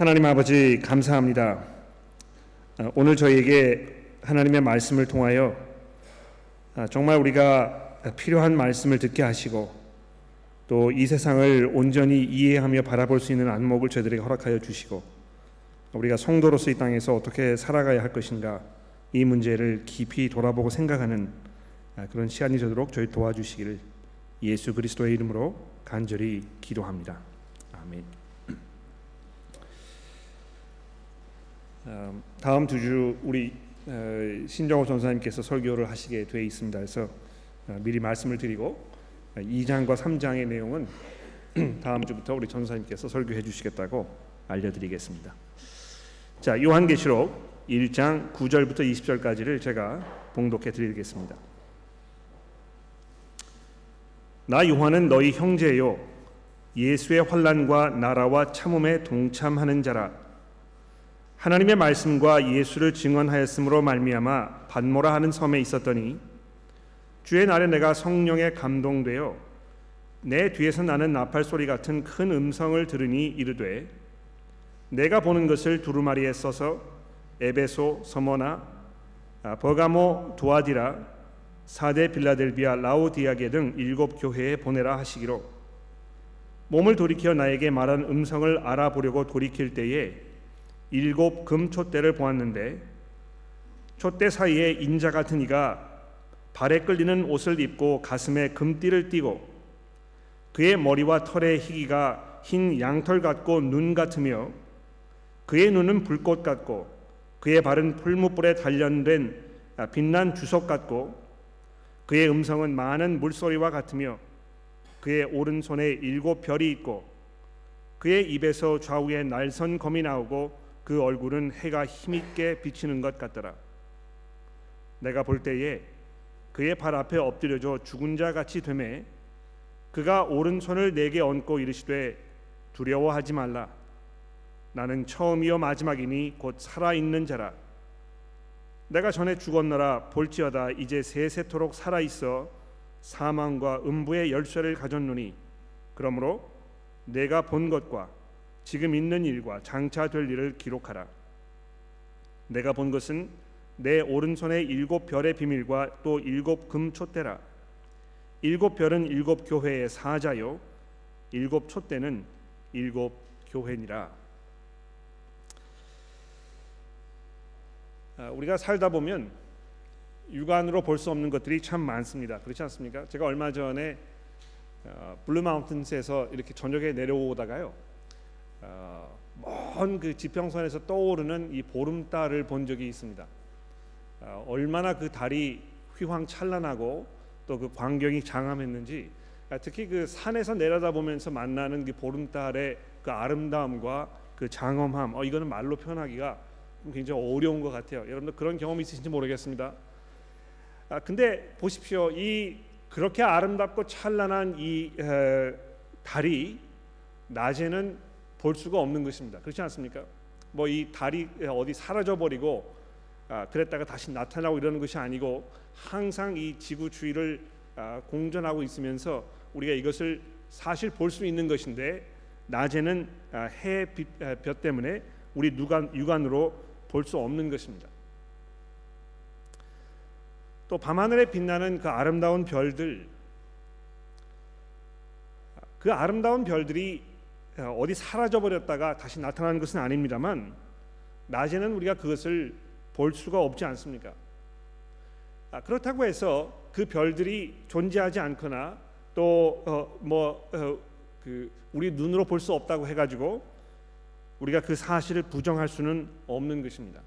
하나님 아버지 감사합니다. 어, 오늘 저희에게 하나님의 말씀을 통하여 아, 정말 우리가 필요한 말씀을 듣게 하시고 또 이 세상을 온전히 이해하며 바라볼 수 있는 안목을 저희들에게 허락하여 주시고 우리가 성도로서 이 땅에서 어떻게 살아가야 할 것인가 이 문제를 깊이 돌아보고 생각하는 아, 그런 시간이 되도록 저희 도와주시기를 예수 그리스도의 이름으로 간절히 기도합니다. 아멘. 다음 두 주 우리 어, 신정호 전사님께서 설교를 하시게 돼 있습니다. 그래서 어, 미리 말씀을 드리고 2장과 3장의 내용은 다음 주부터 우리 전사님께서 설교해 주시겠다고 알려드리겠습니다. 자, 요한계시록 1장 9절부터 20절까지를 제가 봉독해 드리겠습니다. 나 요한은 너희 형제요 예수의 환란과 나라와 참음에 동참하는 자라 하나님의 말씀과 예수를 증언하였으므로 말미암아 반모라 하는 섬에 있었더니 주의 날에 내가 성령에 감동되어 내 뒤에서 나는 나팔 소리 같은 큰 음성을 들으니 이르되 내가 보는 것을 두루마리에 써서 에베소, 서머나, 아, 버가모, 두아디라, 사대 빌라델비아, 라오디아게 등 일곱 교회에 보내라 하시기로 몸을 돌이켜 나에게 말한 음성을 알아보려고 돌이킬 때에 일곱 금 촛대를 보았는데 촛대 사이에 인자 같은 이가 발에 끌리는 옷을 입고 가슴에 금띠를 띠고 그의 머리와 털의 희기가 흰 양털 같고 눈 같으며 그의 눈은 불꽃 같고 그의 발은 풀무불에 단련된 빛난 주석 같고 그의 음성은 많은 물소리와 같으며 그의 오른손에 일곱 별이 있고 그의 입에서 좌우에 날선 검이 나오고 그 얼굴은 해가 힘있게 비치는 것 같더라. 내가 볼 때에 그의 발 앞에 엎드려져 죽은 자 같이 되매 그가 오른손을 내게 얹고 이르시되 두려워하지 말라 나는 처음이요 마지막이니 곧 살아 있는 자라 내가 전에 죽었노라 볼지어다 이제 세세토록 살아 있어 사망과 음부의 열쇠를 가졌노니 그러므로 내가 본 것과 지금 있는 일과 장차 될 일을 기록하라 내가 본 것은 내 오른손에 일곱 별의 비밀과 또 일곱 금 촛대라. 일곱 별은 일곱 교회의 사자요, 일곱 촛대는 일곱 교회니라. 아, 우리가 살다 보면 육안으로 볼 수 없는 것들이 참 많습니다. 그렇지 않습니까? 제가 얼마 전에 어, 블루 마운틴스에서 이렇게 저녁에 내려오다가요. 어, 먼 그 지평선에서 떠오르는 이 보름달을 본 적이 있습니다. 어, 얼마나 그 달이 휘황찬란하고 또 그 광경이 장함했는지 아, 특히 그 산에서 내려다보면서 만나는 그 보름달의 그 아름다움과 그 장엄함 어 이거는 말로 표현하기가 굉장히 어려운 것 같아요. 여러분들 그런 경험이 있으신지 모르겠습니다. 아 근데 보십시오. 이 그렇게 아름답고 찬란한 이 에, 달이 낮에는 볼 수가 없는 것입니다. 그렇지 않습니까? 뭐 이 달이 어디 사라져 버리고 아, 그랬다가 다시 나타나고 이러는 것이 아니고 항상 이 지구 주위를 아, 공전하고 있으면서 우리가 이것을 사실 볼 수 있는 것인데 낮에는 아, 해볕 때문에 우리 육안, 육안으로 볼 수 없는 것입니다. 또 밤하늘에 빛나는 그 아름다운 별들 그 아름다운 별들이 어디 사라져 버렸다가 다시 나타나는 것은 아닙니다만 낮에는 우리가 그것을 볼 수가 없지 않습니까? 아, 그렇다고 해서 그 별들이 존재하지 않거나 또뭐 어, 어, 그 우리 눈으로 볼 수 없다고 해가지고 우리가 그 사실을 부정할 수는 없는 것입니다.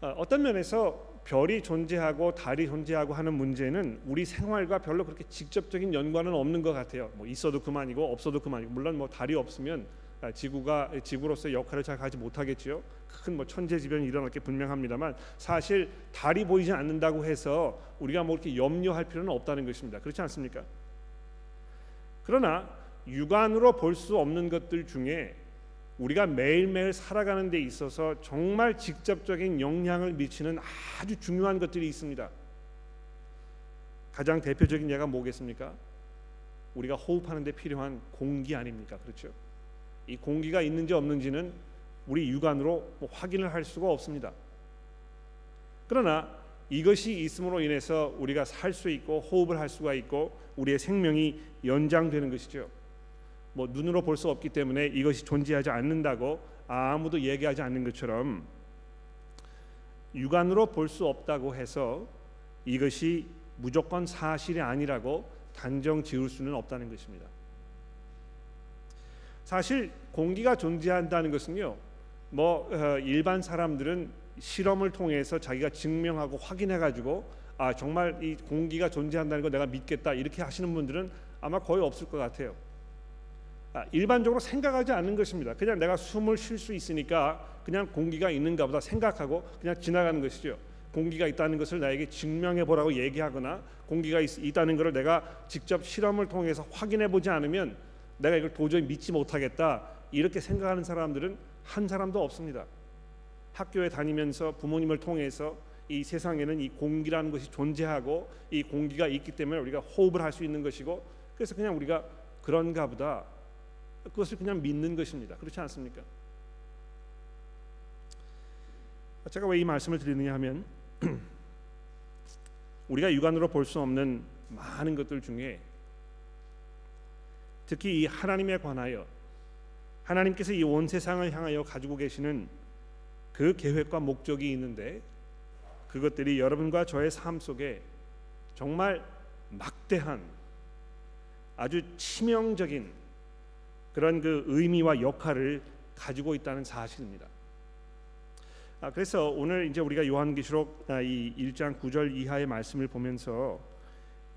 어, 어떤 면에서 별이 존재하고 달이 존재하고 하는 문제는 우리 생활과 별로 그렇게 직접적인 연관은 없는 것 같아요. 뭐 있어도 그만이고 없어도 그만이고 물론 뭐 달이 없으면 아, 지구가 지구로서의 역할을 잘 하지 못하겠지요. 큰 뭐 천재지변이 일어날 게 분명합니다만 사실 달이 보이지 않는다고 해서 우리가 뭐 이렇게 염려할 필요는 없다는 것입니다. 그렇지 않습니까? 그러나 육안으로 볼 수 없는 것들 중에 우리가 매일매일 살아가는 데 있어서 정말 직접적인 영향을 미치는 아주 중요한 것들이 있습니다. 가장 대표적인 예가 뭐겠습니까? 우리가 호흡하는 데 필요한 공기 아닙니까? 그렇죠? 이 공기가 있는지 없는지는 우리 육안으로 뭐 확인을 할 수가 없습니다. 그러나 이것이 있음으로 인해서 우리가 살 수 있고 호흡을 할 수가 있고 우리의 생명이 연장되는 것이죠. 뭐 눈으로 볼 수 없기 때문에 이것이 존재하지 않는다고 아무도 얘기하지 않는 것처럼 육안으로 볼 수 없다고 해서 이것이 무조건 사실이 아니라고 단정 지을 수는 없다는 것입니다. 사실 공기가 존재한다는 것은요. 뭐 어, 일반 사람들은 실험을 통해서 자기가 증명하고 확인해 가지고 아 정말 이 공기가 존재한다는 거 내가 믿겠다 이렇게 하시는 분들은 아마 거의 없을 것 같아요. 아, 일반적으로 생각하지 않는 것입니다. 그냥 내가 숨을 쉴 수 있으니까 그냥 공기가 있는가 보다 생각하고 그냥 지나가는 것이죠. 공기가 있다는 것을 나에게 증명해 보라고 얘기하거나 공기가 있, 다는 것을 내가 직접 실험을 통해서 확인해 보지 않으면 내가 이걸 도저히 믿지 못하겠다 이렇게 생각하는 사람들은 한 사람도 없습니다. 학교에 다니면서 부모님을 통해서 이 세상에는 이 공기라는 것이 존재하고 이 공기가 있기 때문에 우리가 호흡을 할 수 있는 것이고 그래서 그냥 우리가 그런가 보다 그것을 그냥 믿는 것입니다. 그렇지 않습니까? 제가 왜 이 말씀을 드리느냐 하면 우리가 육안으로 볼 수 없는 많은 것들 중에 특히 이 하나님에 관하여 하나님께서 이 온 세상을 향하여 가지고 계시는 그 계획과 목적이 있는데 그것들이 여러분과 저의 삶 속에 정말 막대한 아주 치명적인 그런 그 의미와 역할을 가지고 있다는 사실입니다. 아, 그래서 오늘 이제 우리가 요한계시록 아, 이 1장 9절 이하의 말씀을 보면서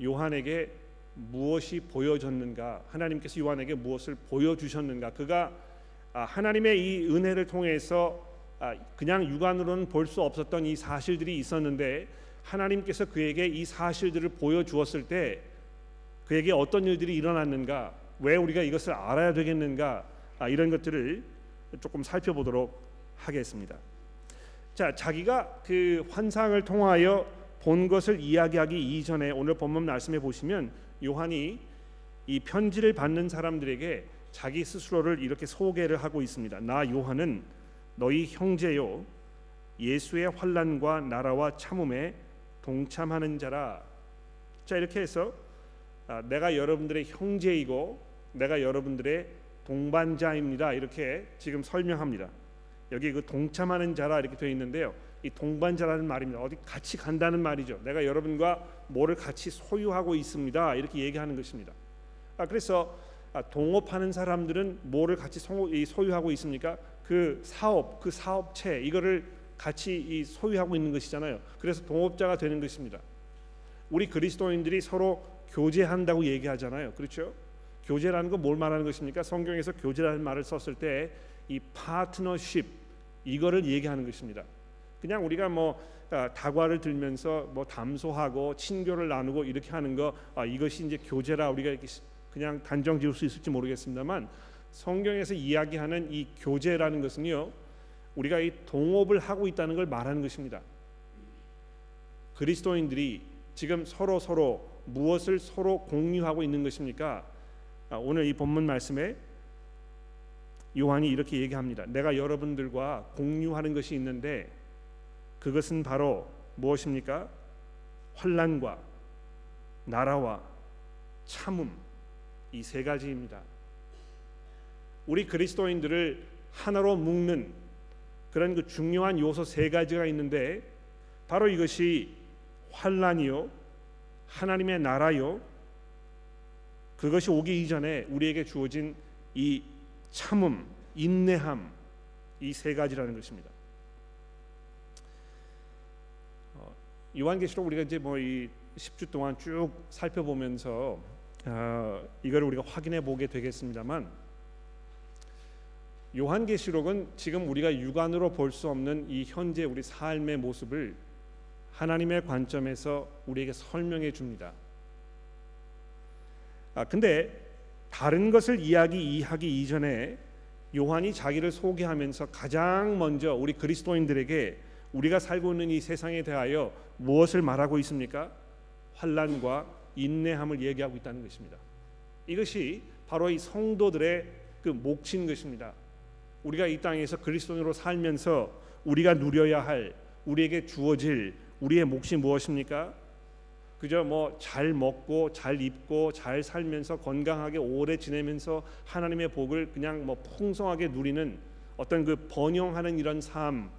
요한에게 무엇이 보여졌는가 하나님께서 요한에게 무엇을 보여주셨는가 그가 아, 하나님의 이 은혜를 통해서 아, 그냥 육안으로는 볼 수 없었던 이 사실들이 있었는데 하나님께서 그에게 이 사실들을 보여주었을 때 그에게 어떤 일들이 일어났는가 왜 우리가 이것을 알아야 되겠는가 아, 이런 것들을 조금 살펴보도록 하겠습니다. 자, 자기가 그 환상을 통하여 본 것을 이야기하기 이전에 오늘 본문 말씀해 보시면 요한이 이 편지를 받는 사람들에게 자기 스스로를 이렇게 소개를 하고 있습니다. 나 요한은 너희 형제요 예수의 환란과 나라와 참음에 동참하는 자라. 자 이렇게 해서 아, 내가 여러분들의 형제이고 내가 여러분들의 동반자입니다. 이렇게 지금 설명합니다. 여기 그 동참하는 자라 이렇게 되어 있는데요. 이 동반자라는 말입니다. 어디 같이 간다는 말이죠. 내가 여러분과 뭐를 같이 소유하고 있습니다. 이렇게 얘기하는 것입니다. 아, 그래서 아, 동업하는 사람들은 뭐를 같이 소유하고 있습니까? 그 사업, 그 사업체 이거를 같이 소유하고 있는 것이잖아요. 그래서 동업자가 되는 것입니다. 우리 그리스도인들이 서로 교제한다고 얘기하잖아요. 그렇죠? 교제라는 건 뭘 말하는 것입니까? 성경에서 교제라는 말을 썼을 때 이 파트너십 이거를 얘기하는 것입니다. 그냥 우리가 뭐 아, 다과를 들면서 뭐 담소하고 친교를 나누고 이렇게 하는 거 아, 이것이 이제 교제라 우리가 그냥 단정 지을 수 있을지 모르겠습니다만 성경에서 이야기하는 이 교제라는 것은요 우리가 이 동업을 하고 있다는 걸 말하는 것입니다. 그리스도인들이 지금 서로 서로 무엇을 서로 공유하고 있는 것입니까? 아, 오늘 이 본문 말씀에 요한이 이렇게 얘기합니다. 내가 여러분들과 공유하는 것이 있는데 그것은 바로 무엇입니까? 환란과 나라와 참음 이 세 가지입니다. 우리 그리스도인들을 하나로 묶는 그런 그 중요한 요소 세 가지가 있는데 바로 이것이 환란이요 하나님의 나라요 그것이 오기 이전에 우리에게 주어진 이 참음, 인내함 이 세 가지라는 것입니다. 어, 요한계시록 우리가 이제 뭐 이 10주 동안 쭉 살펴보면서 어, 이걸 우리가 확인해 보게 되겠습니다만 요한계시록은 지금 우리가 육안으로 볼 수 없는 이 현재 우리 삶의 모습을 하나님의 관점에서 우리에게 설명해 줍니다. 아, 근데 다른 것을 이야기하기 이전에 요한이 자기를 소개하면서 가장 먼저 우리 그리스도인들에게 우리가 살고 있는 이 세상에 대하여 무엇을 말하고 있습니까? 환란과 인내함을 얘기하고 있다는 것입니다. 이것이 바로 이 성도들의 그 몫인 것입니다. 우리가 이 땅에서 그리스도인으로 살면서 우리가 누려야 할 우리에게 주어질 우리의 몫이 무엇입니까? 그저 뭐 잘 먹고 잘 입고 잘 살면서 건강하게 오래 지내면서 하나님의 복을 그냥 뭐 풍성하게 누리는 어떤 그 번영하는 이런 삶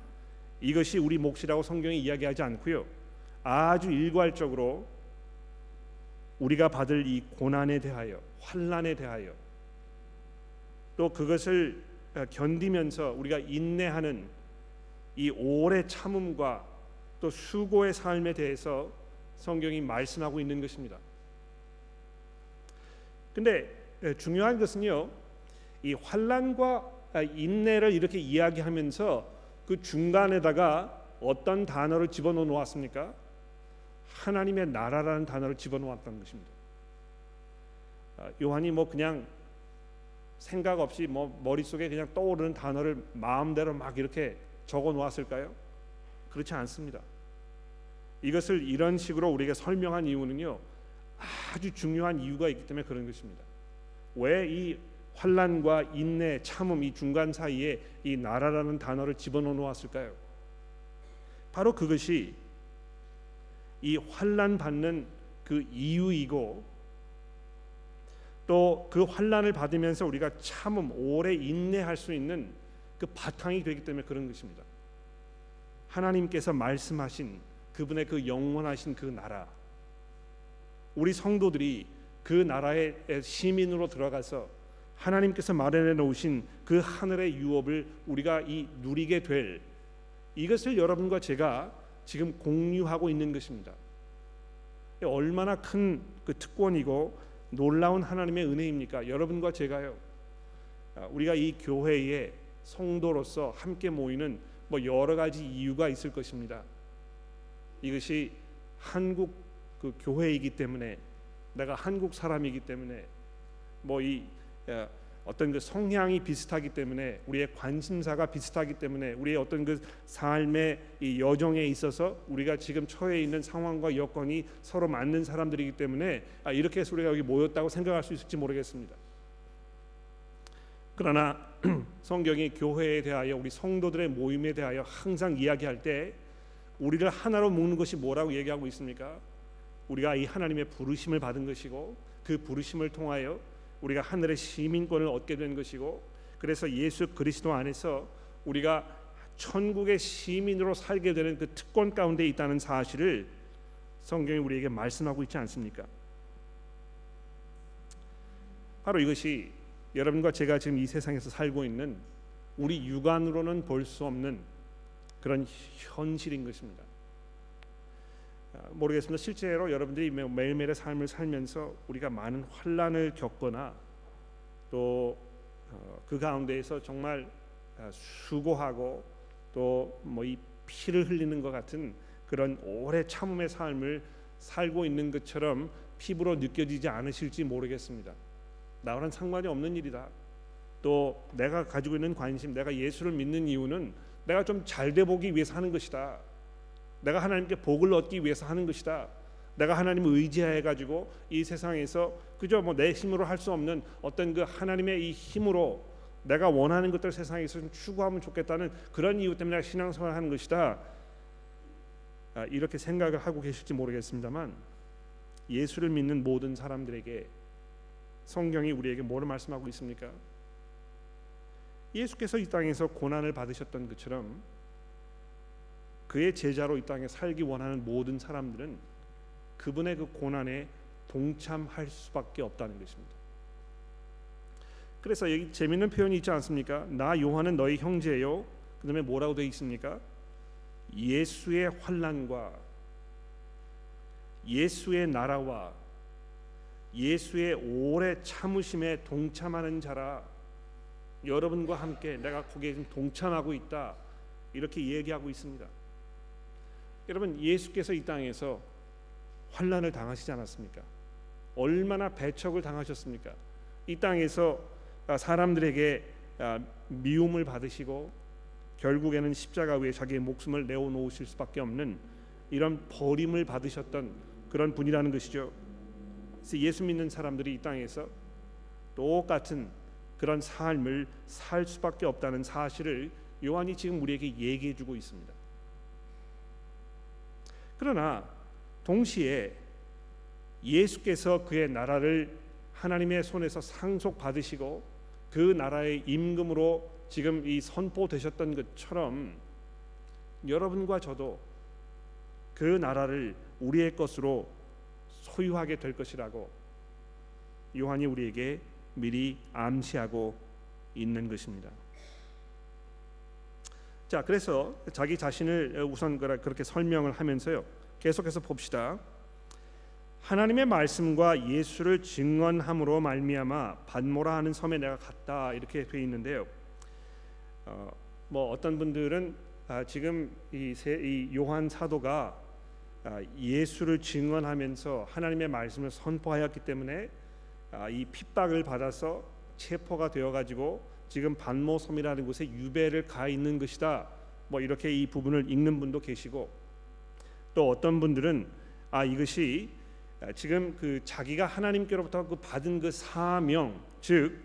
이것이 우리 몫이라고 성경이 이야기하지 않고요. 아주 일괄적으로 우리가 받을 이 고난에 대하여 환란에 대하여 또 그것을 견디면서 우리가 인내하는 이 오래 참음과 또 수고의 삶에 대해서 성경이 말씀하고 있는 것입니다. 근데 중요한 것은요. 이 환란과 인내를 이렇게 이야기하면서 그 중간에다가 어떤 단어를 집어넣어 놓았습니까? 하나님의 나라라는 단어를 집어넣었던 것입니다. 아, 요한이 뭐 그냥 생각 없이 뭐 머릿속에 그냥 떠오르는 단어를 마음대로 막 이렇게 적어 놓았을까요? 그렇지 않습니다. 이것을 이런 식으로 우리에게 설명한 이유는요. 아주 중요한 이유가 있기 때문에 그런 것입니다. 왜 이 환란과 인내, 참음 이 중간 사이에 이 나라라는 단어를 집어넣어 놓았을까요? 바로 그것이 이 환란 받는 그 이유이고 또 그 환란을 받으면서 우리가 참음 오래 인내할 수 있는 그 바탕이 되기 때문에 그런 것입니다. 하나님께서 말씀하신 그분의 그 영원하신 그 나라 우리 성도들이 그 나라의 시민으로 들어가서 하나님께서 마련해 놓으신 그 하늘의 유업을 우리가 이 누리게 될 이것을 여러분과 제가 지금 공유하고 있는 것입니다. 얼마나 큰 그 특권이고 놀라운 하나님의 은혜입니까? 여러분과 제가요. 아, 우리가 이 교회에 성도로서 함께 모이는 뭐 여러 가지 이유가 있을 것입니다. 이것이 한국 그 교회이기 때문에 내가 한국 사람이기 때문에 뭐 이 어떤 그 성향이 비슷하기 때문에 우리의 관심사가 비슷하기 때문에 우리의 어떤 그 삶의 이 여정에 있어서 우리가 지금 처해 있는 상황과 여건이 서로 맞는 사람들이기 때문에 아, 이렇게 해서 우리가 여기 모였다고 생각할 수 있을지 모르겠습니다. 그러나 성경이 교회에 대하여 우리 성도들의 모임에 대하여 항상 이야기할 때 우리를 하나로 묶는 것이 뭐라고 얘기하고 있습니까? 우리가 이 하나님의 부르심을 받은 것이고 그 부르심을 통하여 우리가 하늘의 시민권을 얻게 된 것이고 그래서 예수 그리스도 안에서 우리가 천국의 시민으로 살게 되는 그 특권 가운데 있다는 사실을 성경이 우리에게 말씀하고 있지 않습니까? 바로 이것이 여러분과 제가 지금 이 세상에서 살고 있는 우리 육안으로는 볼 수 없는 그런 현실인 것입니다. 아, 모르겠습니다. 실제로 여러분들이 매일매일의 삶을 살면서 우리가 많은 환란을 겪거나 또그 어, 가운데에서 정말 아, 수고하고 또 뭐 이 피를 흘리는 것 같은 그런 오래 참음의 삶을 살고 있는 것처럼 피부로 느껴지지 않으실지 모르겠습니다. 나와는 상관이 없는 일이다. 또 내가 가지고 있는 관심, 내가 예수를 믿는 이유는 내가 좀 잘 돼 보기 위해서 하는 것이다. 내가 하나님께 복을 얻기 위해서 하는 것이다. 내가 하나님을 의지해 가지고 이 세상에서 그저 뭐 내 힘으로 할 수 없는 어떤 그 하나님의 이 힘으로 내가 원하는 것들 세상에서 좀 추구하면 좋겠다는 그런 이유 때문에 신앙생활을 하는 것이다. 아, 이렇게 생각을 하고 계실지 모르겠습니다만 예수를 믿는 모든 사람들에게 성경이 우리에게 뭐를 말씀하고 있습니까? 예수께서 이 땅에서 고난을 받으셨던 것처럼 그의 제자로 이 땅에 살기 원하는 모든 사람들은 그분의 그 고난에 동참할 수밖에 없다는 것입니다. 그래서 여기 재밌는 표현이 있지 않습니까? 나 요한은 너희 형제요. 그다음에 뭐라고 되어 있습니까? 예수의 환란과 예수의 나라와 예수의 오래 참으심에 동참하는 자라 여러분과 함께 내가 거기에 동참하고 있다 이렇게 얘기하고 있습니다. 여러분 예수께서 이 땅에서 환란을 당하시지 않았습니까? 얼마나 배척을 당하셨습니까? 이 땅에서 아, 사람들에게 아, 미움을 받으시고 결국에는 십자가 위에 자기의 목숨을 내어 놓으실 수밖에 없는 이런 버림을 받으셨던 그런 분이라는 것이죠. 예수 믿는 사람들이 이 땅에서 똑같은 그런 삶을 살 수밖에 없다는 사실을 요한이 지금 우리에게 얘기해 주고 있습니다. 그러나 동시에 예수께서 그의 나라를 하나님의 손에서 상속 받으시고 그 나라의 임금으로 지금 이 선포되셨던 것처럼 여러분과 저도 그 나라를 우리의 것으로 소유하게 될 것이라고 요한이 우리에게 미리 암시하고 있는 것입니다. 자, 그래서 자기 자신을 우선 그렇게 설명을 하면서요. 계속해서 봅시다. 하나님의 말씀과 예수를 증언함으로 말미암아 반모라 하는 섬에 내가 갔다 이렇게 돼 있는데요. 어, 뭐 어떤 분들은 아, 지금 이, 세, 이 요한 사도가 아, 예수를 증언하면서 하나님의 말씀을 선포하였기 때문에 아, 이 핍박을 받아서 체포가 되어 가지고 지금 반모섬이라는 곳에 유배를 가 있는 것이다. 뭐 이렇게 이 부분을 읽는 분도 계시고 또 어떤 분들은 아 이것이 지금 그 자기가 하나님께로부터 그 받은 그 사명 즉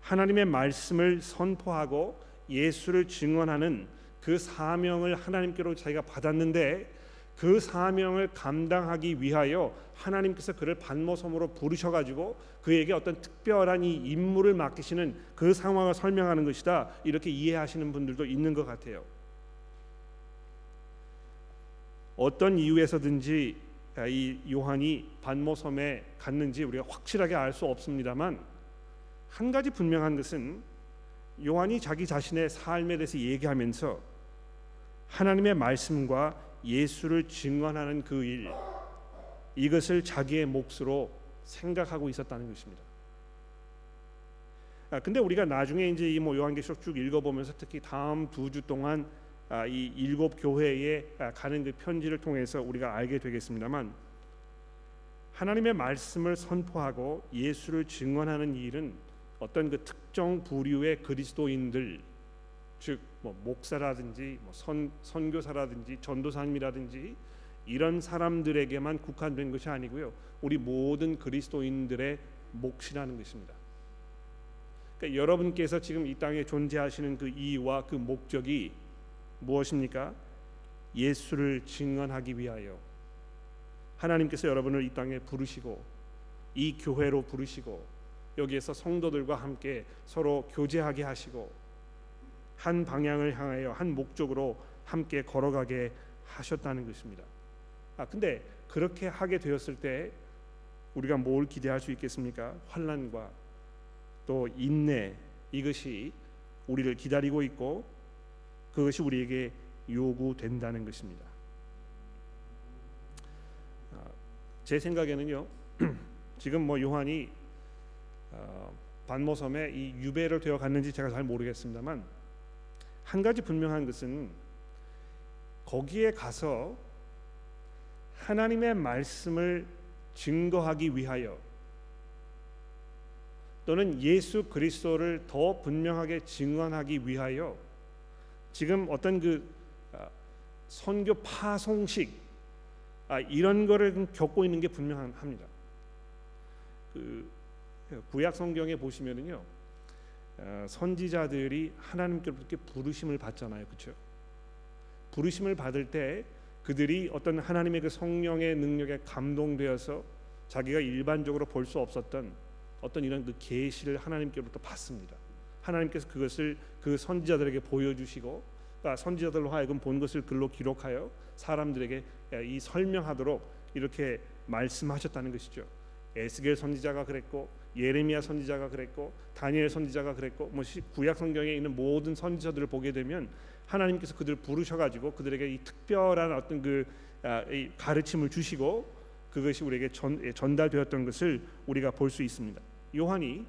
하나님의 말씀을 선포하고 예수를 증언하는 그 사명을 하나님께로 자기가 받았는데 그 사명을 감당하기 위하여 하나님께서 그를 반모섬으로 부르셔 가지고 그에게 어떤 특별한 이 임무를 맡기시는 그 상황을 설명하는 것이다 이렇게 이해하시는 분들도 있는 것 같아요. 어떤 이유에서든지 이 요한이 반모섬에 갔는지 우리가 확실하게 알 수 없습니다만 한 가지 분명한 것은 요한이 자기 자신의 삶에 대해서 얘기하면서 하나님의 말씀과 예수를 증언하는 그 일, 이것을 자기의 몫으로 생각하고 있었다는 것입니다. 아, 근데 우리가 나중에 이제 이 뭐 요한계시록 쭉 읽어보면서 특히 다음 두 주 동안 아, 이 일곱 교회에 아, 가는 그 편지를 통해서 우리가 알게 되겠습니다만 하나님의 말씀을 선포하고 예수를 증언하는 일은 어떤 그 특정 부류의 그리스도인들 즉 뭐 목사라든지 뭐 선, 선교사라든지 전도사님이라든지 이런 사람들에게만 국한된 것이 아니고요. 우리 모든 그리스도인들의 몫이라는 것입니다. 그러니까 여러분께서 지금 이 땅에 존재하시는 그 이유와 그 목적이 무엇입니까? 예수를 증언하기 위하여 하나님께서 여러분을 이 땅에 부르시고 이 교회로 부르시고 여기에서 성도들과 함께 서로 교제하게 하시고 한 방향을 향하여 한 목적으로 함께 걸어가게 하셨다는 것입니다. 아 근데 그렇게 하게 되었을 때 우리가 뭘 기대할 수 있겠습니까? 환란과 또 인내 이것이 우리를 기다리고 있고 그것이 우리에게 요구된다는 것입니다. 아, 제 생각에는요. 지금 뭐 요한이 어, 반모섬에 이 유배를 되어 갔는지 제가 잘 모르겠습니다만 한 가지 분명한 것은 거기에 가서 하나님의 말씀을 증거하기 위하여 또는 예수 그리스도를 더 분명하게 증언하기 위하여 지금 어떤 그 아, 선교 파송식 아, 이런 거를 겪고 있는 게 분명합니다. 그 구약 성경에 보시면은요. 어, 선지자들이 하나님께로부터 부르심을 받잖아요, 그렇죠? 부르심을 받을 때 그들이 어떤 하나님의 그 성령의 능력에 감동되어서 자기가 일반적으로 볼 수 없었던 어떤 이런 그 계시를 하나님께로부터 받습니다. 하나님께서 그것을 그 선지자들에게 보여주시고 그러니까 선지자들로 하여금 본 것을 글로 기록하여 사람들에게 이 설명하도록 이렇게 말씀하셨다는 것이죠. 에스겔 선지자가 그랬고 예레미야 선지자가 그랬고 다니엘 선지자가 그랬고 뭐 구약 성경에 있는 모든 선지자들을 보게 되면 하나님께서 그들을 부르셔 가지고 그들에게 이 특별한 어떤 그 아, 가르침을 주시고 그것이 우리에게 전, 예, 전달되었던 것을 우리가 볼 수 있습니다. 요한이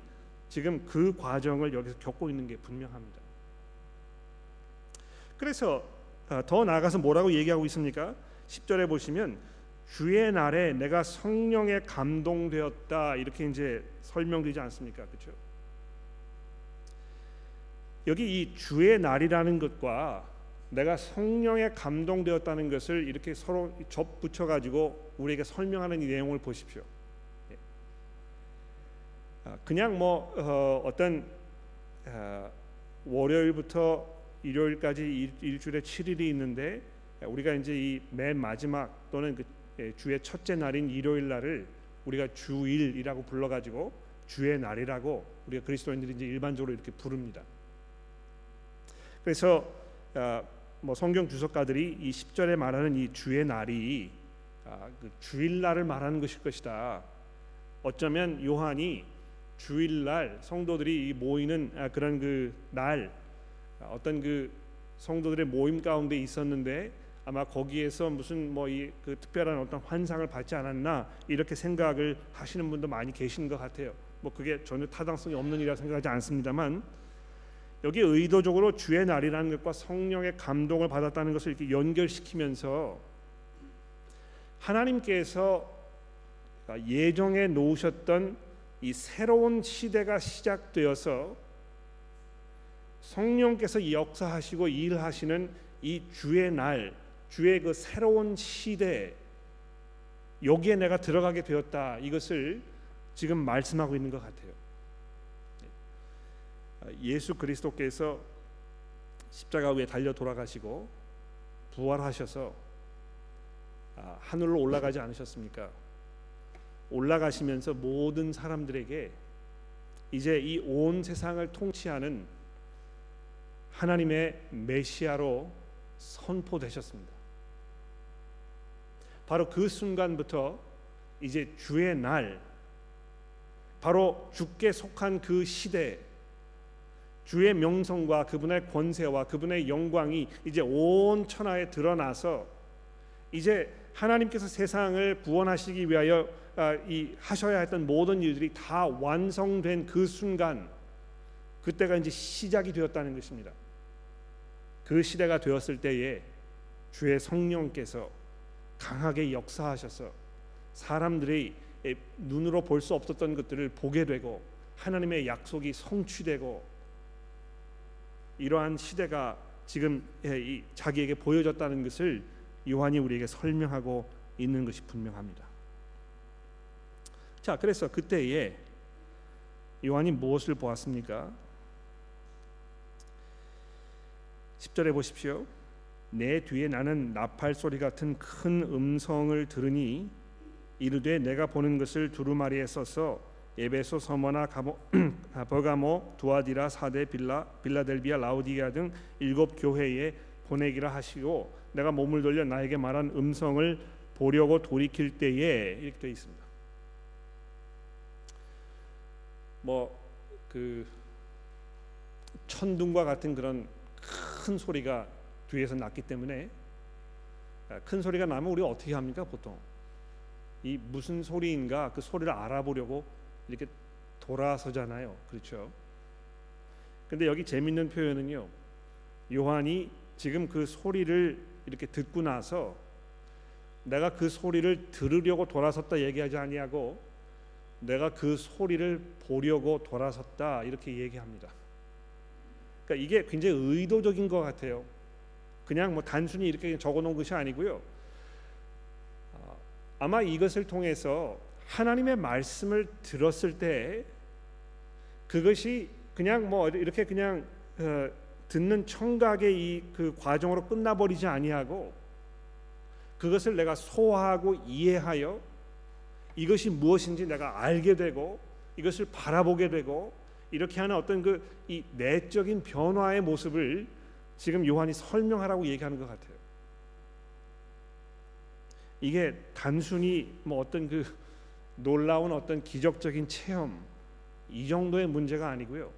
지금 그 과정을 여기서 겪고 있는 게 분명합니다. 그래서 아, 더 나아가서 뭐라고 얘기하고 있습니까? 10절에 보시면 주의 날에 내가 성령에 감동되었다 이렇게 이제 설명되지 않습니까? 그렇죠? 여기 이 주의 날이라는 것과 내가 성령에 감동되었다는 것을 이렇게 서로 접붙여 가지고 우리에게 설명하는 이 내용을 보십시오. 예. 아, 그냥 뭐 어, 떤 아, 월요일부터 일요일까지 일, 주일에 7일이 있는데 우리가 이제 이 맨 마지막 또는 그 예, 주의 첫째 날인 일요일 날을 우리가 주일이라고 불러가지고 주의 날이라고 우리가 그리스도인들이 이제 일반적으로 이렇게 부릅니다. 그래서 아, 뭐 성경 주석가들이 이 10절에 말하는 이 주의 날이 아, 그 주일날을 말하는 것일 것이다. 어쩌면 요한이 주일날 성도들이 모이는 아, 그런 그 날 어떤 그 성도들의 모임 가운데 있었는데 아마 거기에서 무슨 뭐 이 그 특별한 어떤 환상을 받지 않았나 이렇게 생각을 하시는 분도 많이 계신 것 같아요. 뭐 그게 전혀 타당성이 없는 일이라 생각하지 않습니다만 여기 의도적으로 주의 날이라는 것과 성령의 감동을 받았다는 것을 이렇게 연결시키면서 하나님께서 예정해 놓으셨던 이 새로운 시대가 시작되어서 성령께서 역사하시고 일하시는 이 주의 날, 주의 그 새로운 시대 여기에 내가 들어가게 되었다. 이것을 지금 말씀하고 있는 것 같아요. 예수 그리스도께서 십자가 위에 달려 돌아가시고 부활하셔서 아, 하늘로 올라가지 않으셨습니까? 올라가시면서 모든 사람들에게 이제 이 온 세상을 통치하는 하나님의 메시아로 선포되셨습니다. 바로 그 순간부터 이제 주의 날, 바로 주께 속한 그 시대, 주의 명성과 그분의 권세와 그분의 영광이 이제 온 천하에 드러나서 이제 하나님께서 세상을 구원하시기 위하여 아, 이 하셔야 했던 모든 일들이 다 완성된 그 순간 그때가 이제 시작이 되었다는 것입니다. 그 시대가 되었을 때에 주의 성령께서 강하게 역사하셔서 사람들이 눈으로 볼 수 없었던 것들을 보게 되고 하나님의 약속이 성취되고 이러한 시대가 지금 자기에게 보여졌다는 것을 요한이 우리에게 설명하고 있는 것이 분명합니다. 자, 그래서 그때에 요한이 무엇을 보았습니까? 10절에 보십시오. 내 뒤에 나는 나팔 소리 같은 큰 음성을 들으니 이르되 내가 보는 것을 두루마리에 써서 에베소, 서머나, 가모, 버가모, 두아디라, 사데, 빌라, 빌라델비아, 라우디아 등 일곱 교회에 보내기라 하시고 내가 몸을 돌려 나에게 말한 음성을 보려고 돌이킬 때에 이렇게 되어 있습니다. 뭐 그 천둥과 같은 그런 큰 소리가 뒤에서 났기 때문에 아, 큰 소리가 나면 우리가 어떻게 합니까 보통 이 무슨 소리인가 그 소리를 알아보려고 이렇게 돌아서잖아요 그렇죠 근데 여기 재밌는 표현은요 요한이 지금 그 소리를 이렇게 듣고 나서 내가 그 소리를 들으려고 돌아섰다 얘기하지 아니하고 내가 그 소리를 보려고 돌아섰다 이렇게 얘기합니다. 그러니까 이게 굉장히 의도적인 것 같아요. 그냥 뭐 단순히 이렇게 적어놓은 것이 아니고요. 아, 아마 이것을 통해서 하나님의 말씀을 들었을 때 그것이 그냥 뭐 이렇게 그냥 어, 듣는 청각의 이 그 과정으로 끝나버리지 아니하고 그것을 내가 소화하고 이해하여 이것이 무엇인지 내가 알게 되고 이것을 바라보게 되고 이렇게 하는 어떤 그 이 내적인 변화의 모습을 지금 요한이 설명하라고 얘기하는 것 같아요. 이게 단순히 뭐 어떤 그 놀라운 어떤 기적적인 체험 이 정도의 문제가 아니고요.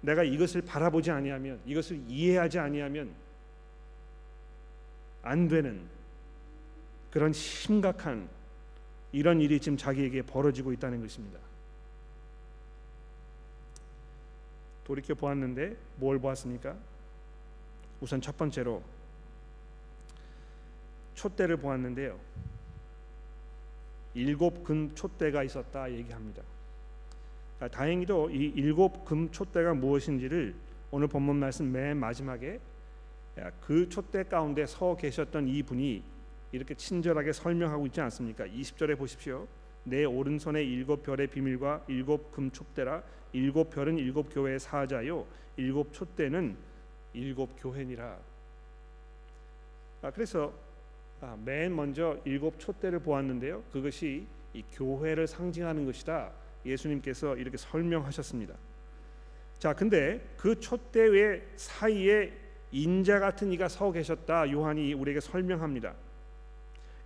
내가 이것을 바라보지 아니하면 이것을 이해하지 아니하면 안 되는 그런 심각한 이런 일이 지금 자기에게 벌어지고 있다는 것입니다. 돌이켜 보았는데 뭘 보았습니까? 우선 첫 번째로 촛대를 보았는데요. 일곱 금 촛대가 있었다 얘기합니다. 아, 다행히도 이 일곱 금 촛대가 무엇인지를 오늘 본문 말씀 맨 마지막에 그 촛대 가운데 서 계셨던 이 분이 이렇게 친절하게 설명하고 있지 않습니까? 20절에 보십시오. 내 오른손에 일곱 별의 비밀과 일곱 금 촛대라 일곱 별은 일곱 교회의 사자요 일곱 촛대는 일곱 교회니라. 아, 그래서 아, 맨 먼저 일곱 촛대를 보았는데요. 그것이 이 교회를 상징하는 것이다. 예수님께서 이렇게 설명하셨습니다. 자, 근데 그 촛대 사이에 인자 같은 이가 서 계셨다. 요한이 우리에게 설명합니다.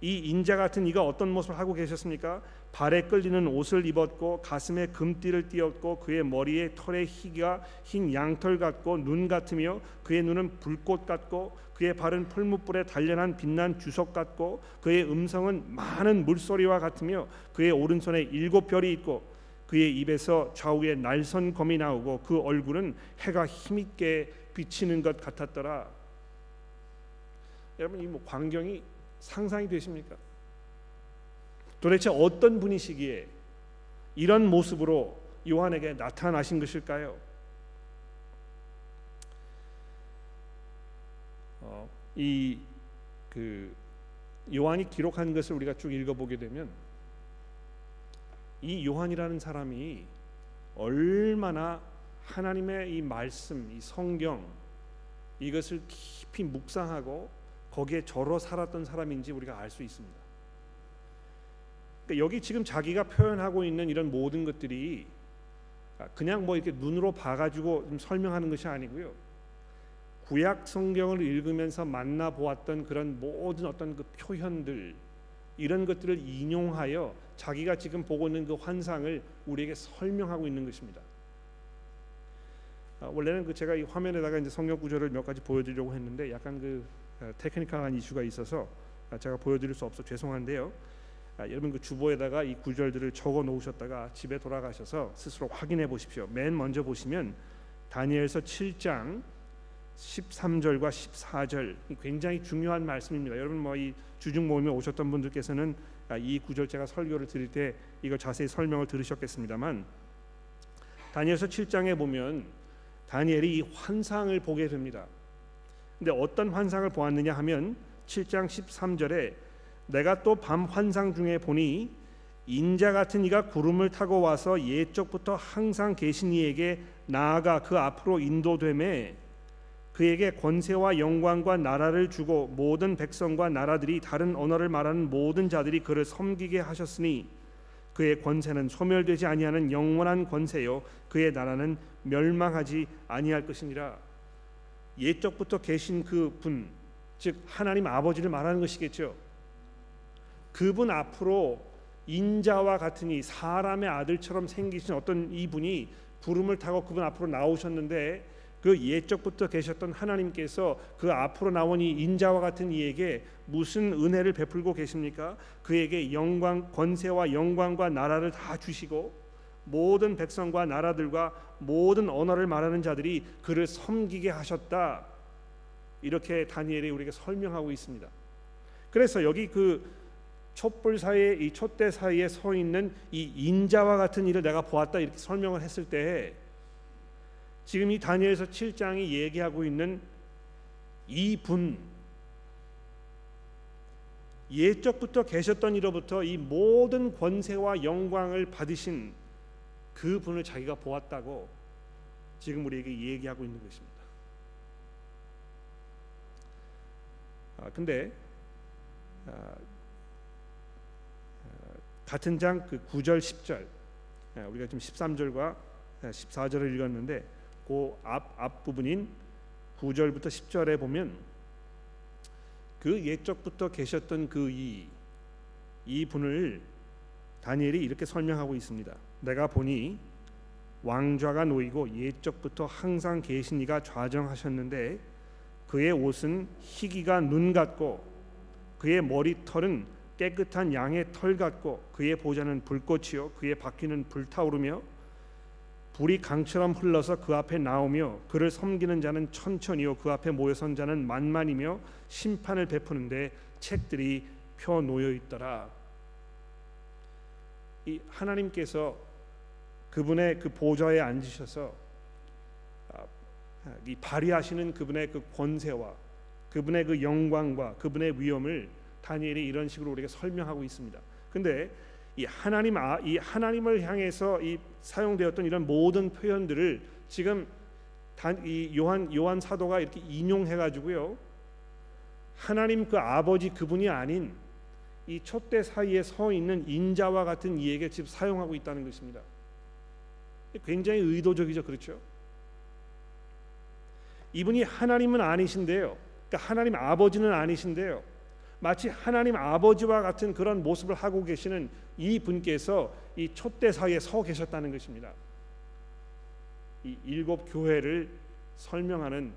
이 인자 같은 이가 어떤 모습을 하고 계셨습니까? 발에 끌리는 옷을 입었고 가슴에 금띠를 띄었고 그의 머리에 털에 희가 흰 양털 같고 눈 같으며 그의 눈은 불꽃 같고 그의 발은 풀무불에 단련한 빛난 주석 같고 그의 음성은 많은 물소리와 같으며 그의 오른손에 일곱 별이 있고 그의 입에서 좌우에 날선 검이 나오고 그 얼굴은 해가 힘있게 비치는 것 같았더라. 여러분 이 뭐 광경이 상상이 되십니까? 도대체 어떤 분이시기에 이런 모습으로 요한에게 나타나신 것일까요? 어, 이그 요한이 기록한 것을 우리가 쭉 읽어보게 되면 이 요한이라는 사람이 얼마나 하나님의 이 말씀, 이 성경 이것을 깊이 묵상하고 거기에 절어 살았던 사람인지 우리가 알 수 있습니다. 그러니까 여기 지금 자기가 표현하고 있는 이런 모든 것들이 그냥 뭐 이렇게 눈으로 봐가지고 좀 설명하는 것이 아니고요. 구약 성경을 읽으면서 만나 보았던 그런 모든 어떤 그 표현들 이런 것들을 인용하여 자기가 지금 보고 있는 그 환상을 우리에게 설명하고 있는 것입니다. 아, 원래는 그 제가 이 화면에다가 이제 성경 구절을 몇 가지 보여드리려고 했는데 약간 그 어, 테크니컬한 이슈가 있어서 아, 제가 보여드릴 수 없어 죄송한데요. 아, 여러분 그 주보에다가 이 구절들을 적어 놓으셨다가 집에 돌아가셔서 스스로 확인해 보십시오. 맨 먼저 보시면 다니엘서 7장 13절과 14절 굉장히 중요한 말씀입니다. 여러분 뭐 이 주중 모임에 오셨던 분들께서는 아, 이 구절 제가 설교를 드릴 때 이걸 자세히 설명을 들으셨겠습니다만 다니엘서 7장에 보면 다니엘이 이 환상을 보게 됩니다. 근데 어떤 환상을 보았느냐 하면 7장 13절에 내가 또 밤 환상 중에 보니 인자 같은 이가 구름을 타고 와서 예적부터 항상 계신 이에게 나아가 그 앞으로 인도됨에 그에게 권세와 영광과 나라를 주고 모든 백성과 나라들이 다른 언어를 말하는 모든 자들이 그를 섬기게 하셨으니 그의 권세는 소멸되지 아니하는 영원한 권세요 그의 나라는 멸망하지 아니할 것이니라 옛적부터 계신 그 분, 즉 하나님 아버지를 말하는 것이겠죠. 그분 앞으로 인자와 같으니 사람의 아들처럼 생기신 어떤 이분이 구름을 타고 그분 앞으로 나오셨는데 그 옛적부터 계셨던 하나님께서 그 앞으로 나온 이 인자와 같은 이에게 무슨 은혜를 베풀고 계십니까? 그에게 영광, 권세와 영광과 나라를 다 주시고 모든 백성과 나라들과 모든 언어를 말하는 자들이 그를 섬기게 하셨다. 이렇게 다니엘이 우리에게 설명하고 있습니다. 그래서 여기 그 촛불 사이에 이 촛대 사이에 서 있는 이 인자와 같은 일을 내가 보았다 이렇게 설명을 했을 때 지금 이 다니엘서 7장이 얘기하고 있는 이분 예적부터 계셨던 이로부터 이 모든 권세와 영광을 받으신 그 분을 자기가 보았다고 지금 우리에게 얘기하고 있는 것입니다. 아, 근데 아, 아 같은 장 그 9절 10절 아, 우리가 지금 13절과 14절을 읽었는데 그 앞 앞부분인 9절부터 10절에 보면 그 옛적부터 계셨던 그 이 이 분을 다니엘이 이렇게 설명하고 있습니다. 내가 보니 왕좌가 놓이고 옛적부터 항상 계신 이가 좌정하셨는데 그의 옷은 희기가 눈 같고 그의 머리털은 깨끗한 양의 털 같고 그의 보좌는 불꽃이요 그의 바퀴는 불타오르며 불이 강처럼 흘러서 그 앞에 나오며 그를 섬기는 자는 천천히요 그 앞에 모여 선 자는 만만이며 심판을 베푸는데 책들이 펴 놓여 있더라. 이 하나님께서 그분의 그 보좌에 앉으셔서 아, 이 발휘하시는 그분의 그 권세와 그분의 그 영광과 그분의 위엄을 다니엘이 이런 식으로 우리가 설명하고 있습니다. 근데 이 하나님 아, 이 하나님을 향해서 이 사용되었던 이런 모든 표현들을 지금 단, 이 요한 요한 사도가 이렇게 인용해 가지고요. 하나님 그 아버지 그분이 아닌 이 촛대 사이에 서 있는 인자와 같은 이에게 지금 사용하고 있다는 것입니다. 굉장히 의도적이죠, 그렇죠? 이분이 하나님은 아니신데요. 그러니까 하나님 아버지는 아니신데요. 마치 하나님 아버지와 같은 그런 모습을 하고 계시는 이 분께서 이 촛대 사이에 서 계셨다는 것입니다. 이 일곱 교회를 설명하는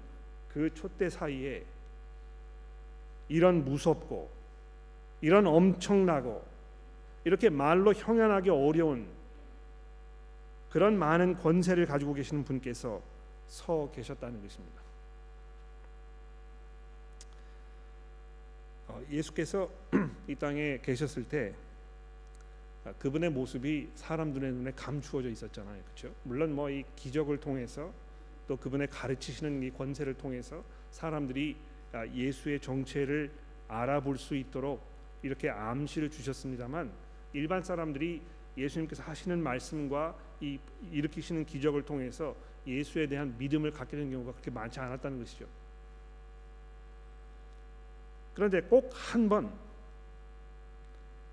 그 촛대 사이에 이런 무섭고 이런 엄청나고 이렇게 말로 형연하기 어려운 그런 많은 권세를 가지고 계시는 분께서 서 계셨다는 것입니다. 예수께서 이 땅에 계셨을 때 아, 그분의 모습이 사람들의 눈에 감추어져 있었잖아요. 그렇죠? 물론 뭐 이 기적을 통해서 또 그분의 가르치시는 이 권세를 통해서 사람들이 아, 예수의 정체를 알아볼 수 있도록 이렇게 암시를 주셨습니다만 일반 사람들이 예수님께서 하시는 말씀과 이 일으키시는 기적을 통해서 예수에 대한 믿음을 갖게 된 경우가 그렇게 많지 않았다는 것이죠. 그런데 꼭 한 번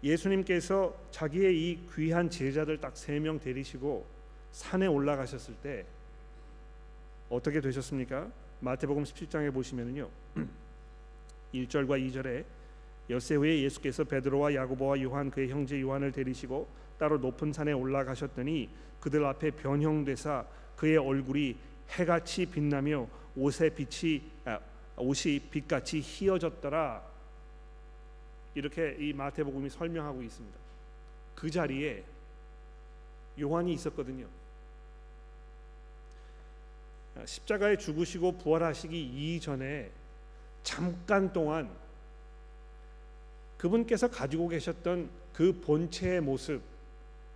예수님께서 자기의 이 귀한 제자들 딱 세 명 데리시고 산에 올라가셨을 때 어떻게 되셨습니까? 마태복음 17장에 보시면은요. 1절과 2절에 엿새 후에 예수께서 베드로와 야고보와 요한 그의 형제 요한을 데리시고 따로 높은 산에 올라가셨더니 그들 앞에 변형되사 그의 얼굴이 해같이 빛나며 옷의 빛이 아, 옷이 빛같이 희어졌더라 이렇게 이 마태복음이 설명하고 있습니다. 그 자리에 요한이 있었거든요. 십자가에 죽으시고 부활하시기 이전에 잠깐 동안 그분께서 가지고 계셨던 그 본체의 모습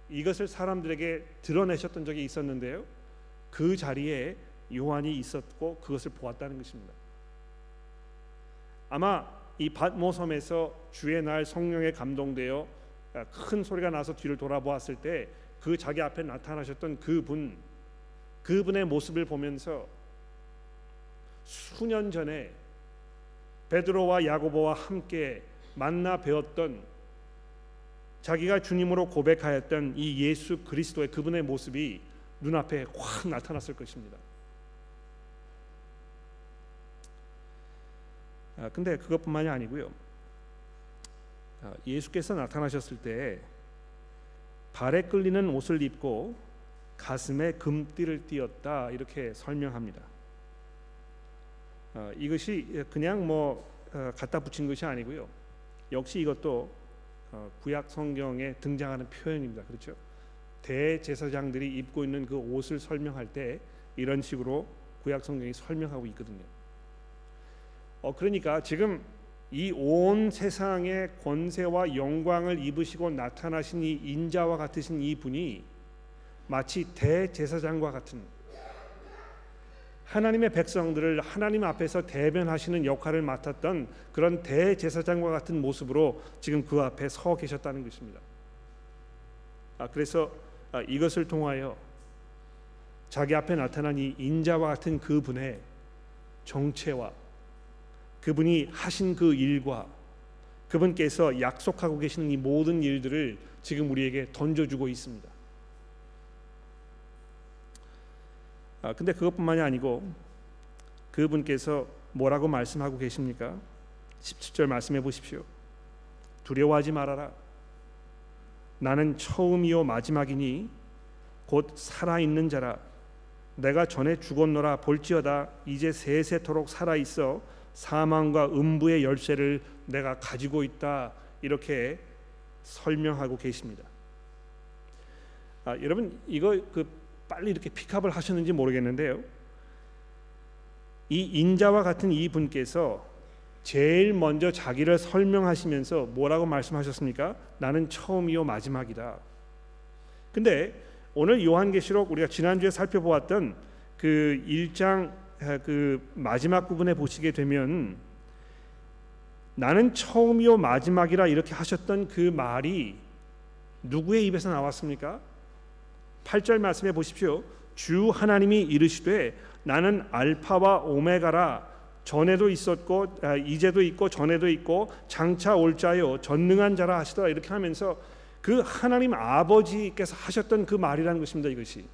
이것을 사람들에게 드러내셨던 적이 있었는데요. 그 자리에 요한이 있었고 그것을 보았다는 것입니다. 아마 이 받모섬에서 주의 날 성령에 감동되어 큰 소리가 나서 뒤를 돌아보았을 때 그 자기 앞에 나타나셨던 그분 그분의 모습을 보면서 수년 전에 베드로와 야고보와 함께 만나 배웠던 자기가 주님으로 고백하였던 이 예수 그리스도의 그분의 모습이 눈앞에 확 나타났을 것입니다. 아, 근데 그것뿐만이 아니고요. 아, 예수께서 나타나셨을 때 발에 끌리는 옷을 입고 가슴에 금띠를 띄었다 이렇게 설명합니다. 아, 이것이 그냥 뭐 어, 갖다 붙인 것이 아니고요. 역시 이것도 어, 구약 성경에 등장하는 표현입니다. 그렇죠? 대제사장들이 입고 있는 그 옷을 설명할 때 이런 식으로 구약 성경이 설명하고 있거든요. 어 그러니까 지금 이 온 세상의 권세와 영광을 입으시고 나타나신 이 인자와 같으신 이 분이 마치 대제사장과 같은 하나님의 백성들을 하나님 앞에서 대변하시는 역할을 맡았던 그런 대제사장과 같은 모습으로 지금 그 앞에 서 계셨다는 것입니다. 아, 그래서 아, 이것을 통하여 자기 앞에 나타난 이 인자와 같은 그 분의 정체와 그분이 하신 그 일과 그분께서 약속하고 계시는 이 모든 일들을 지금 우리에게 던져주고 있습니다. 아, 근데 그것뿐만이 아니고 그분께서 뭐라고 말씀하고 계십니까? 17절 말씀해 보십시오. 두려워하지 말아라. 나는 처음이요 마지막이니 곧 살아 있는 자라. 내가 전에 죽었노라 볼지어다 이제 세세토록 살아 있어 사망과 음부의 열쇠를 내가 가지고 있다 이렇게 설명하고 계십니다. 아, 여러분 이거 그 빨리 이렇게 픽업을 하셨는지 모르겠는데요. 이 인자와 같은 이 분께서 제일 먼저 자기를 설명하시면서 뭐라고 말씀하셨습니까? 나는 처음이요 마지막이다. 근데 오늘 요한계시록 우리가 지난주에 살펴보았던 그 1장 아, 그 마지막 부분에 보시게 되면 나는 처음이요 마지막이라 이렇게 하셨던 그 말이 누구의 입에서 나왔습니까? 8절 말씀해 보십시오. 주 하나님이 이르시되 나는 알파와 오메가라 전에도 있었고 아, 이제도 있고 전에도 있고 장차 올 자요 전능한 자라 하시더라 이렇게 하면서 그 하나님 아버지께서 하셨던 그 말이라는 것입니다 이것이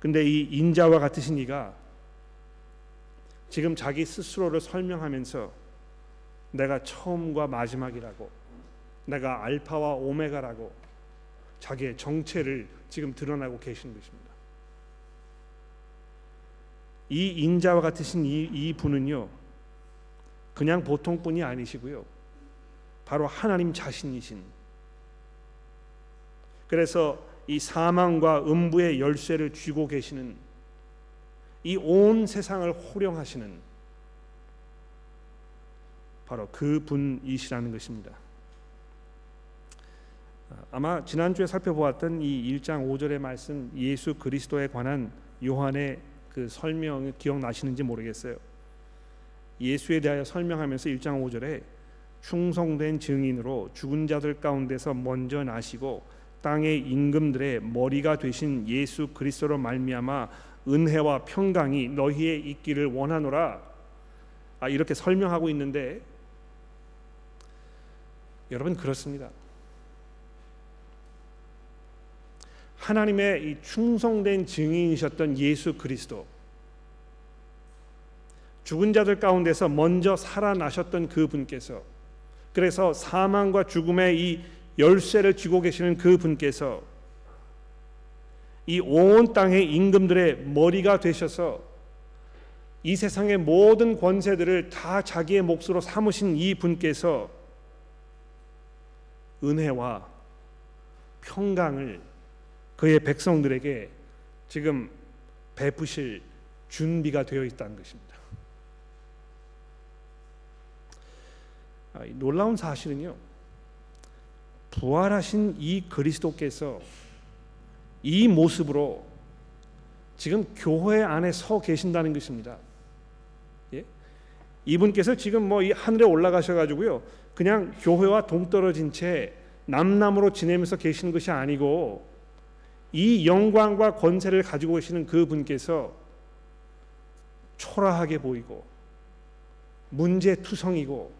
근데 이 인자와 같으신 이가 지금 자기 스스로를 설명하면서 내가 처음과 마지막이라고 내가 알파와 오메가라고 자기의 정체를 지금 드러나고 계시는 것입니다. 이 인자와 같으신 이, 이 분은요 그냥 보통 분이 아니시고요 바로 하나님 자신이신 그래서 이 사망과 음부의 열쇠를 쥐고 계시는 이 온 세상을 호령하시는 바로 그 분이시라는 것입니다. 아마 지난주에 살펴보았던 이 1장 5절의 말씀 예수 그리스도에 관한 요한의 그 설명 기억나시는지 모르겠어요. 예수에 대하여 설명하면서 1장 5절에 충성된 증인으로 죽은 자들 가운데서 먼저 나시고 땅의 임금들의 머리가 되신 예수 그리스도로 말미암아 은혜와 평강이 너희에 있기를 원하노라. 아, 이렇게 설명하고 있는데 여러분 그렇습니다. 하나님의 이 충성된 증인이셨던 예수 그리스도 죽은 자들 가운데서 먼저 살아나셨던 그 분께서 그래서 사망과 죽음의 이 열쇠를 쥐고 계시는 그 분께서 이 온 땅의 임금들의 머리가 되셔서 이 세상의 모든 권세들을 다 자기의 몫으로 삼으신 이 분께서 은혜와 평강을 그의 백성들에게 지금 베푸실 준비가 되어 있다는 것입니다. 아, 놀라운 사실은요. 부활하신 이 그리스도께서 이 모습으로 지금 교회 안에 서 계신다는 것입니다. 예? 이분께서 지금 뭐 이 하늘에 올라가셔 가지고요. 그냥 교회와 동떨어진 채 남남으로 지내면서 계시는 것이 아니고 이 영광과 권세를 가지고 계시는 그 분께서 초라하게 보이고 문제투성이고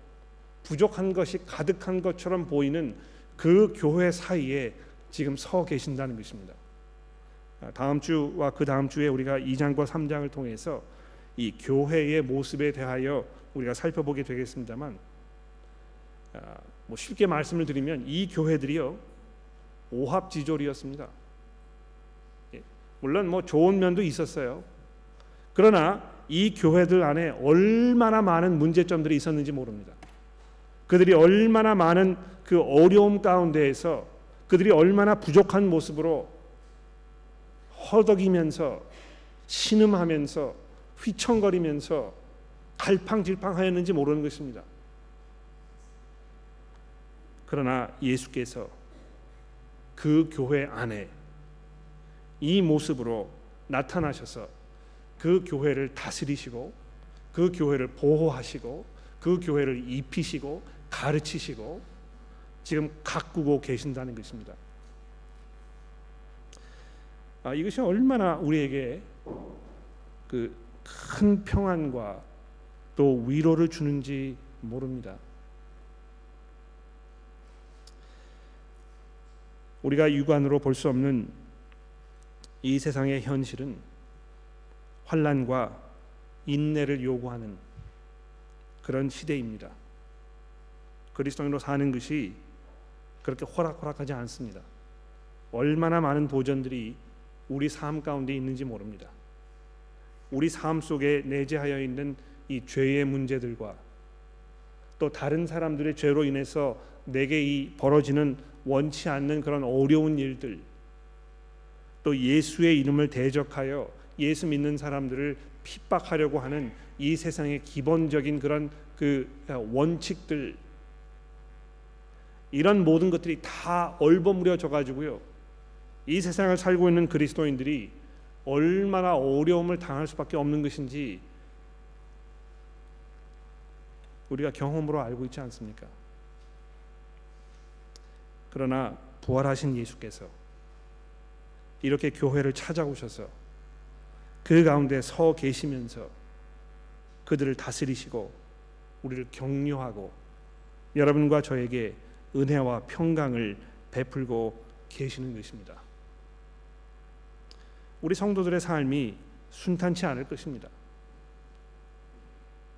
부족한 것이 가득한 것처럼 보이는 그 교회 사이에 지금 서 계신다는 것입니다. 아, 다음 주와 그 다음 주에 우리가 2장과 3장을 통해서 이 교회의 모습에 대하여 우리가 살펴보게 되겠습니다만 아, 뭐 쉽게 말씀을 드리면 이 교회들이요 오합지졸이었습니다. 예, 물론 뭐 좋은 면도 있었어요. 그러나 이 교회들 안에 얼마나 많은 문제점들이 있었는지 모릅니다. 그들이 얼마나 많은 그 어려움 가운데에서 그들이 얼마나 부족한 모습으로 허덕이면서 신음하면서 휘청거리면서 갈팡질팡하였는지 모르는 것입니다. 그러나 예수께서 그 교회 안에 이 모습으로 나타나셔서 그 교회를 다스리시고 그 교회를 보호하시고 그 교회를 입히시고 가르치시고 지금 가꾸고 계신다는 것입니다. 아, 이것이 얼마나 우리에게 그 큰 평안과 또 위로를 주는지 모릅니다. 우리가 육안으로 볼 수 없는 이 세상의 현실은 환란과 인내를 요구하는 그런 시대입니다. 그리스도인으로 사는 것이 그렇게 호락호락하지 않습니다. 얼마나 많은 도전들이 우리 삶 가운데 있는지 모릅니다. 우리 삶 속에 내재하여 있는 이 죄의 문제들과 또 다른 사람들의 죄로 인해서 내게 이 벌어지는 원치 않는 그런 어려운 일들 또 예수의 이름을 대적하여 예수 믿는 사람들을 핍박하려고 하는 이 세상의 기본적인 그런 그 원칙들 이런 모든 것들이 다 얼버무려져 가지고요. 이 세상을 살고 있는 그리스도인들이 얼마나 어려움을 당할 수밖에 없는 것인지 우리가 경험으로 알고 있지 않습니까? 그러나 부활하신 예수께서 이렇게 교회를 찾아오셔서 그 가운데 서 계시면서 그들을 다스리시고 우리를 격려하고 여러분과 저에게 은혜와 평강을 베풀고 계시는 것입니다. 우리 성도들의 삶이 순탄치 않을 것입니다.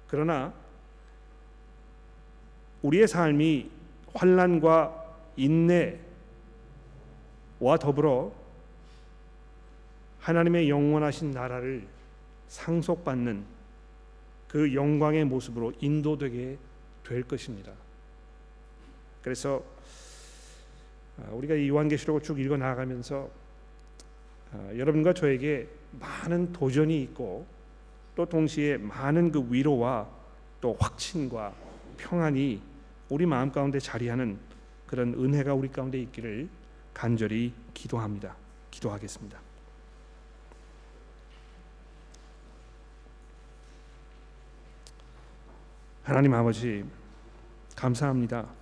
그러나 우리의 삶이 환란과 인내와 더불어 하나님의 영원하신 나라를 상속받는 그 영광의 모습으로 인도되게 될 것입니다. 그래서 아, 우리가 이 요한계시록을 쭉 읽어 나가면서 아, 여러분과 저에게 많은 도전이 있고 또 동시에 많은 그 위로와 또 확신과 평안이 우리 마음 가운데 자리하는 그런 은혜가 우리 가운데 있기를 간절히 기도합니다. 기도하겠습니다. 하나님 아버지 감사합니다.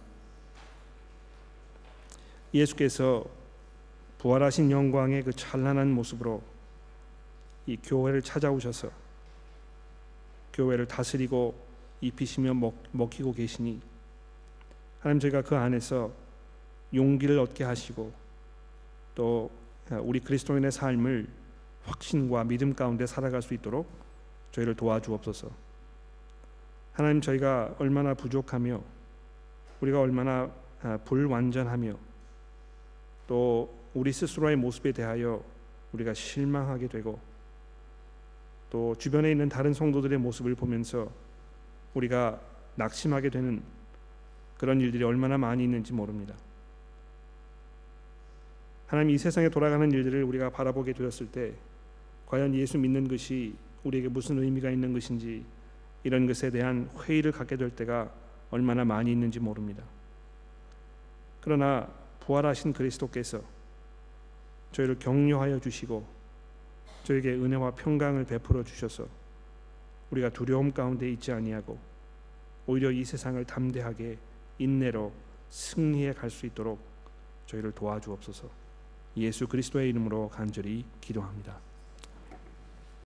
예수께서 부활하신 영광의 그 찬란한 모습으로 이 교회를 찾아오셔서 교회를 다스리고 입히시며 먹, 먹히고 계시니 하나님 저희가 그 안에서 용기를 얻게 하시고 또 우리 그리스도인의 삶을 확신과 믿음 가운데 살아갈 수 있도록 저희를 도와주옵소서. 하나님 저희가 얼마나 부족하며 우리가 얼마나 아, 불완전하며 또 우리 스스로의 모습에 대하여 우리가 실망하게 되고 또 주변에 있는 다른 성도들의 모습을 보면서 우리가 낙심하게 되는 그런 일들이 얼마나 많이 있는지 모릅니다. 하나님 이 세상에 돌아가는 일들을 우리가 바라보게 되었을 때 과연 예수 믿는 것이 우리에게 무슨 의미가 있는 것인지 이런 것에 대한 회의를 갖게 될 때가 얼마나 많이 있는지 모릅니다. 그러나 부활하신 그리스도께서 저희를 격려하여 주시고 저에게 은혜와 평강을 베풀어 주셔서 우리가 두려움 가운데 있지 아니하고 오히려 이 세상을 담대하게 인내로 승리해 갈 수 있도록 저희를 도와주옵소서. 예수 그리스도의 이름으로 간절히 기도합니다.